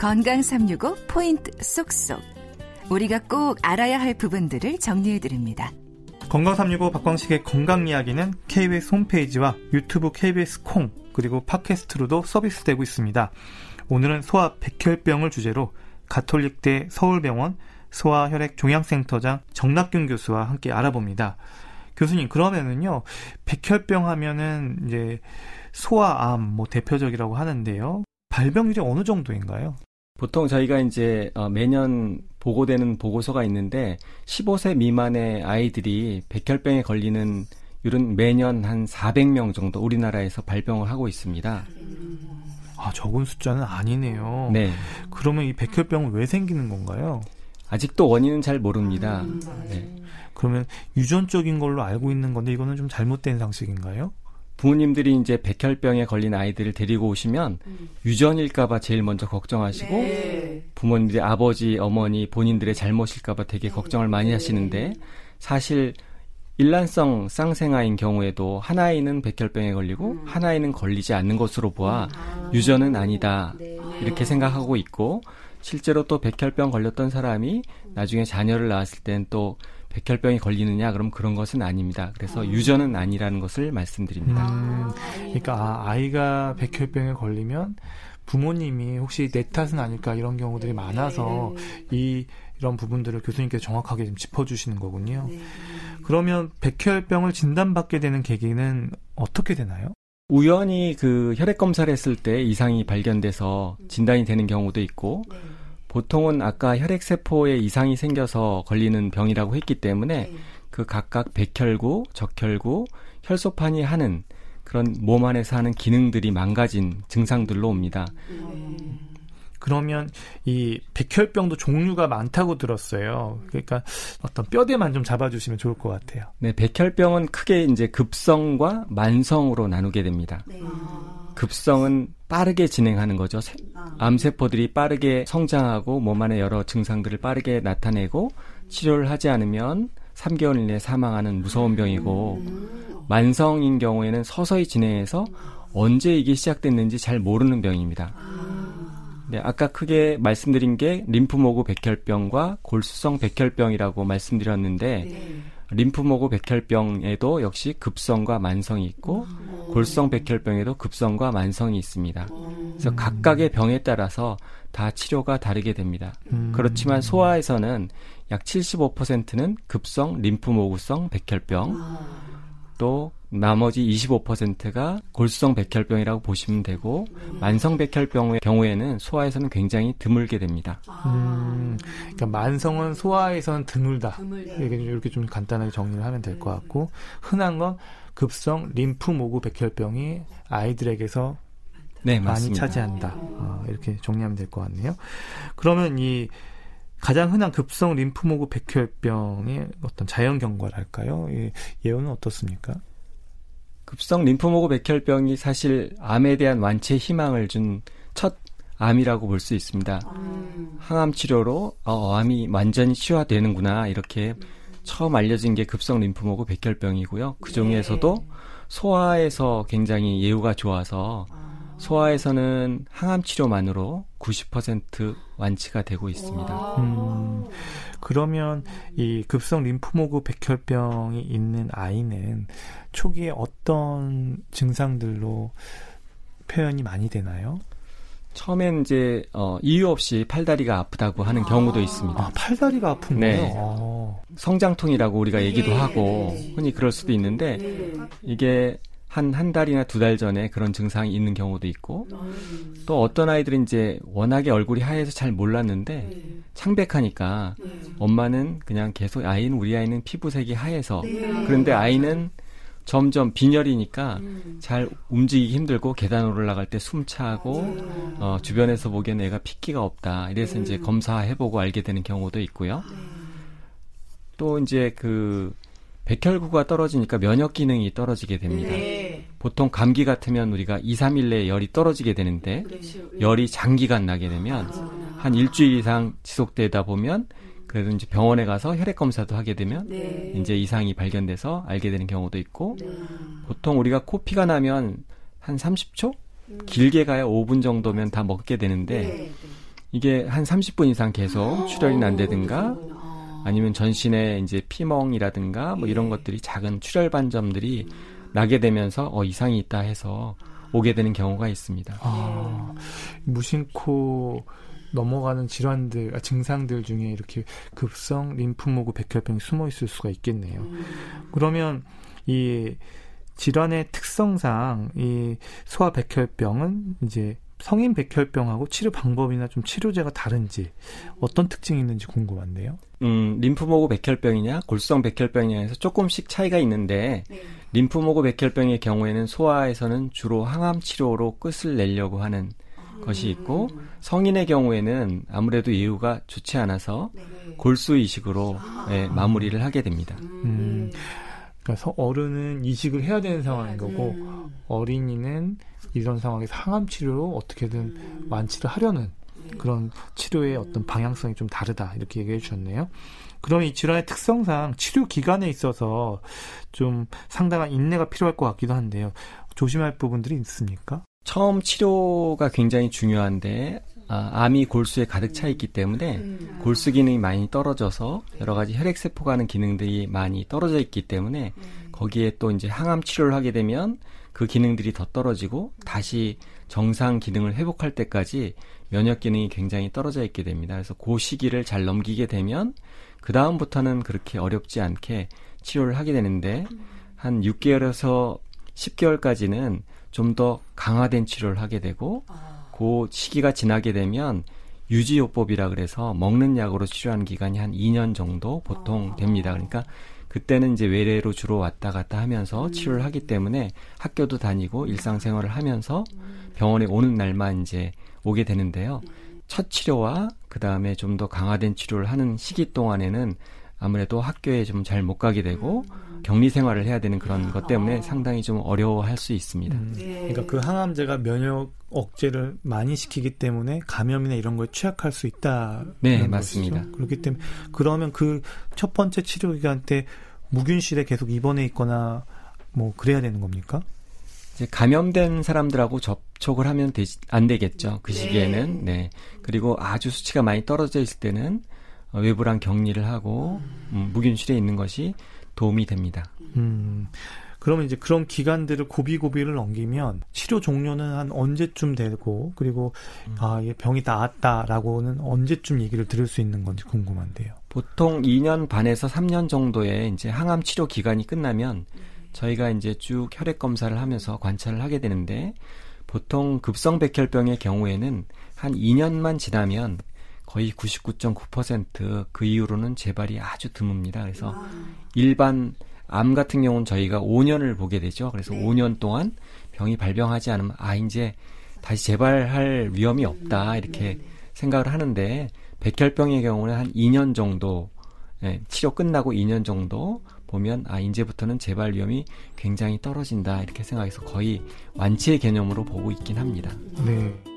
건강 365 포인트 쏙쏙. 우리가 꼭 알아야 할 부분들을 정리해 드립니다. 건강 365 박광식의 건강 이야기는 KBS 홈페이지와 유튜브 KBS 콩 그리고 팟캐스트로도 서비스되고 있습니다. 오늘은 소아 백혈병을 주제로 가톨릭대 서울병원 소아혈액 종양센터장 정낙균 교수와 함께 알아봅니다. 교수님 그러면은요 백혈병 하면은 이제 소아암 뭐 대표적이라고 하는데요. 발병률이 어느 정도인가요? 보통 저희가 이제 어, 매년 보고되는 보고서가 있는데 15세 미만의 아이들이 백혈병에 걸리는 율은 매년 한 400명 정도 우리나라에서 발병을 하고 있습니다. 아, 적은 숫자는 아니네요. 네. 그러면 이 백혈병은 왜 생기는 건가요? 아직도 원인은 잘 모릅니다. 네. 그러면 유전적인 걸로 알고 있는 건데 이거는 좀 잘못된 상식인가요? 부모님들이 이제 백혈병에 걸린 아이들을 데리고 오시면 음. 유전일까봐 제일 먼저 걱정하시고 네. 부모님들이 아버지, 어머니 본인들의 잘못일까봐 되게 네. 걱정을 많이 하시는데 사실 일란성 쌍생아인 경우에도 한 아이는 백혈병에 걸리고 음. 한 아이는 걸리지 않는 것으로 보아 아. 유전은 아니다 네. 이렇게 생각하고 있고 실제로 또 백혈병 걸렸던 사람이 나중에 자녀를 낳았을 땐또 백혈병이 걸리느냐 그럼 그런 것은 아닙니다. 그래서 음. 유전은 아니라는 것을 말씀드립니다. 음, 그러니까 아, 이가 백혈병에 걸리면 부모님이 혹시 내 탓은 아닐까 이런 경우들이 많아서 네. 이 이런 부분들을 교수님께서 정확하게 좀 짚어주시는 거군요. 네. 그러면 백혈병을 진단받게 되는 계기는 어떻게 되나요? 우연히 그 혈액 검사를 했을 때 이상이 발견돼서 진단이 되는 경우도 있고 네. 보통은 아까 혈액세포에 이상이 생겨서 걸리는 병이라고 했기 때문에 네. 그 각각 백혈구, 적혈구, 혈소판이 하는 그런 몸 안에서 하는 기능들이 망가진 증상들로 옵니다. 음. 그러면 이 백혈병도 종류가 많다고 들었어요. 그러니까 어떤 뼈대만 좀 잡아주시면 좋을 것 같아요. 네, 백혈병은 크게 이제 급성과 만성으로 나누게 됩니다. 네. 급성은 빠르게 진행하는 거죠. 아. 암세포들이 빠르게 성장하고 몸 안에 여러 증상들을 빠르게 나타내고 치료를 하지 않으면 3개월 이내에 사망하는 무서운 병이고 음. 만성인 경우에는 서서히 진행해서 언제 이게 시작됐는지 잘 모르는 병입니다. 아. 네, 아까 크게 말씀드린 게 림프모구 백혈병과 골수성 백혈병이라고 말씀드렸는데 네. 림프모구 백혈병에도 역시 급성과 만성이 있고 음. 골성 백혈병에도 급성과 만성이 있습니다. 그래서 각각의 병에 따라서 다 치료가 다르게 됩니다. 음. 그렇지만 소아에서는 약 75%는 급성 림프모구성 백혈병, 또 나머지 25%가 골수성 백혈병이라고 보시면 되고 만성 백혈병의 경우에는 소아에서는 굉장히 드물게 됩니다. 음, 그러니까 만성은 소아에서는 드물다. 이렇게, 이렇게 좀 간단하게 정리를 하면 될 것 같고 흔한 건 급성 림프 모구 백혈병이 아이들에게서 네, 많이 맞습니다. 차지한다. 어, 이렇게 정리하면 될 것 같네요. 그러면 이 가장 흔한 급성 림프모구 백혈병의 어떤 자연 경과랄까요? 이 예후는 어떻습니까? 급성 림프모구 백혈병이 사실 암에 대한 완치 희망을 준 첫 암이라고 볼 수 있습니다. 음. 항암 치료로 어, 암이 완전히 치유되는구나 이렇게 처음 알려진 게 급성 림프모구 백혈병이고요. 그 중에서도 네. 소아에서 굉장히 예후가 좋아서 소아에서는 항암 치료만으로 90% 완치가 되고 있습니다. 음, 그러면 이 급성 림프모구 백혈병이 있는 아이는 초기에 어떤 증상들로 표현이 많이 되나요? 처음엔 이제 어, 이유 없이 팔다리가 아프다고 하는 아, 경우도 있습니다. 아, 팔다리가 아픈 네. 아. 성장통이라고 우리가 얘기도 네. 하고 흔히 그럴 수도 있는데 네. 이게 한, 한 달이나 두 달 전에 그런 증상이 있는 경우도 있고, 또 어떤 아이들은 이제 워낙에 얼굴이 하얘서 잘 몰랐는데, 네. 창백하니까 네. 엄마는 그냥 계속 아이는, 우리 아이는 피부색이 하얘서, 네. 그런데 아이는 점점 빈혈이니까 음. 잘 움직이기 힘들고 계단 올라갈 때 숨차고 어, 주변에서 보기엔 애가 핏기가 없다. 이래서 이제 음. 검사해보고 알게 되는 경우도 있고요. 또 이제 그 백혈구가 떨어지니까 면역 기능이 떨어지게 됩니다. 네. 보통 감기 같으면 우리가 2, 3일 내에 열이 떨어지게 되는데 열이 장기간 나게 되면 아. 한 일주일 이상 지속되다 보면 그래도 이제 병원에 가서 혈액 검사도 하게 되면 네. 이제 이상이 발견돼서 알게 되는 경우도 있고 네. 보통 우리가 코피가 나면 한 30초 음. 길게 가야 5분 정도면 다 먹게 되는데 네. 이게 한 30분 이상 계속 출혈이 난다든가 아니면 전신에 이제 피멍이라든가 뭐 이런 것들이 작은 출혈 반점들이 나게 되면서 어 이상이 있다 해서 오게 되는 경우가 있습니다. 아, 무심코 넘어가는 질환들, 아, 증상들 중에 이렇게 급성 림프모구 백혈병이 숨어 있을 수가 있겠네요. 음. 그러면 이 질환의 특성상 이 소아 백혈병은 이제 성인 백혈병하고 치료 방법이나 좀 치료제가 다른지 어떤 특징이 있는지 궁금한데요. 음, 림프모구 백혈병이냐 골수성 백혈병이냐에서 조금씩 차이가 있는데 네. 림프모구 백혈병의 경우에는 소아에서는 주로 항암 치료로 끝을 내려고 하는 음. 것이 있고 성인의 경우에는 아무래도 이유가 좋지 않아서 네. 골수 이식으로 아. 네, 마무리를 하게 됩니다. 음. 그러니까 어른은 이식을 해야 되는 상황인 거고 음. 어린이는 이런 상황에서 항암 치료로 어떻게든 음. 완치를 하려는 네. 그런 치료의 어떤 방향성이 좀 다르다 이렇게 얘기해 주셨네요. 그러면 이 질환의 특성상 치료 기간에 있어서 좀 상당한 인내가 필요할 것 같기도 한데요. 조심할 부분들이 있습니까? 처음 치료가 굉장히 중요한데 아, 암이 골수에 가득 차 있기 때문에 음. 골수 기능이 많이 떨어져서 여러 가지 혈액 세포가 하는 기능들이 많이 떨어져 있기 때문에 거기에 또 이제 항암 치료를 하게 되면 그 기능들이 더 떨어지고 다시 정상 기능을 회복할 때까지 면역 기능이 굉장히 떨어져 있게 됩니다. 그래서 그 시기를 잘 넘기게 되면 그 다음부터는 그렇게 어렵지 않게 치료를 하게 되는데 한 6개월에서 10개월까지는 좀 더 강화된 치료를 하게 되고 그 시기가 지나게 되면 유지요법이라 그래서 먹는 약으로 치료하는 기간이 한 2년 정도 보통 됩니다. 그러니까 그때는 이제 외래로 주로 왔다 갔다 하면서 음. 치료를 하기 때문에 학교도 다니고 일상생활을 하면서 병원에 오는 날만 이제 오게 되는데요. 첫 치료와 그 다음에 좀 더 강화된 치료를 하는 시기 동안에는 아무래도 학교에 좀 잘 못 가게 되고 음. 격리 생활을 해야 되는 그런 것 때문에 아. 상당히 좀 어려워할 수 있습니다. 음. 네. 그러니까 그 항암제가 면역 억제를 많이 시키기 때문에 감염이나 이런 거에 취약할 수 있다. 네, 맞습니다. 것이죠. 그렇기 때문에 그러면 그 첫 번째 치료 기간 때 무균실에 계속 입원해 있거나 뭐 그래야 되는 겁니까? 이제 감염된 사람들하고 접촉을 하면 되지, 안 되겠죠. 그 시기에는. 네. 네. 그리고 아주 수치가 많이 떨어져 있을 때는 어, 외부랑 격리를 하고 음, 무균실에 있는 것이 도움이 됩니다. 음. 그러면 이제 그런 기간들을 고비고비를 넘기면 치료 종료는 한 언제쯤 되고 그리고 음. 아, 이 병이 나았다라고는 언제쯤 얘기를 들을 수 있는 건지 궁금한데요. 보통 2년 반에서 3년 정도의 이제 항암 치료 기간이 끝나면 저희가 이제 쭉 혈액 검사를 하면서 관찰을 하게 되는데 보통 급성 백혈병의 경우에는 한 2년만 지나면 거의 99.9%그 이후로는 재발이 아주 드뭅니다. 그래서 아. 일반 암 같은 경우는 저희가 5년을 보게 되죠. 그래서 네. 5년 동안 병이 발병하지 않으면 아 이제 다시 재발할 위험이 없다 이렇게 네. 생각을 하는데 백혈병의 경우는 한 2년 정도 예, 치료 끝나고 2년 정도 보면 아 이제부터는 재발 위험이 굉장히 떨어진다 이렇게 생각해서 거의 완치의 개념으로 보고 있긴 합니다. 네.